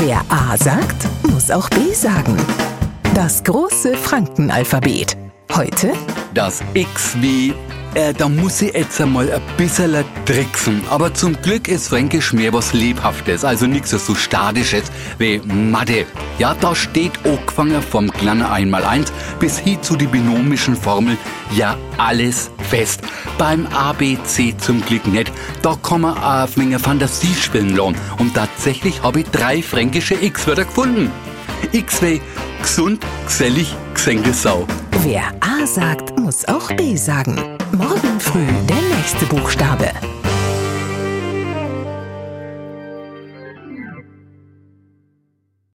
Wer A sagt, muss auch B sagen. Das große Frankenalphabet. Heute Das X wie, äh, da muss ich jetzt einmal ein bisschen tricksen. Aber zum Glück ist Fränkisch mehr was Lebhaftes, also nichts so Statisches wie Mathe. Ja, da steht angefangen vom kleinen Einmaleins bis hin zu die binomischen Formel ja alles fest. Beim ABC zum Glück nicht. Da kann man auf Menge Fantasie spielen lassen. Und tatsächlich habe ich drei fränkische X-Wörter gefunden. X wie gesund, gesellig, gesenkte Sau. Wer A sagt, muss auch B sagen. Morgen früh der nächste Buchstabe.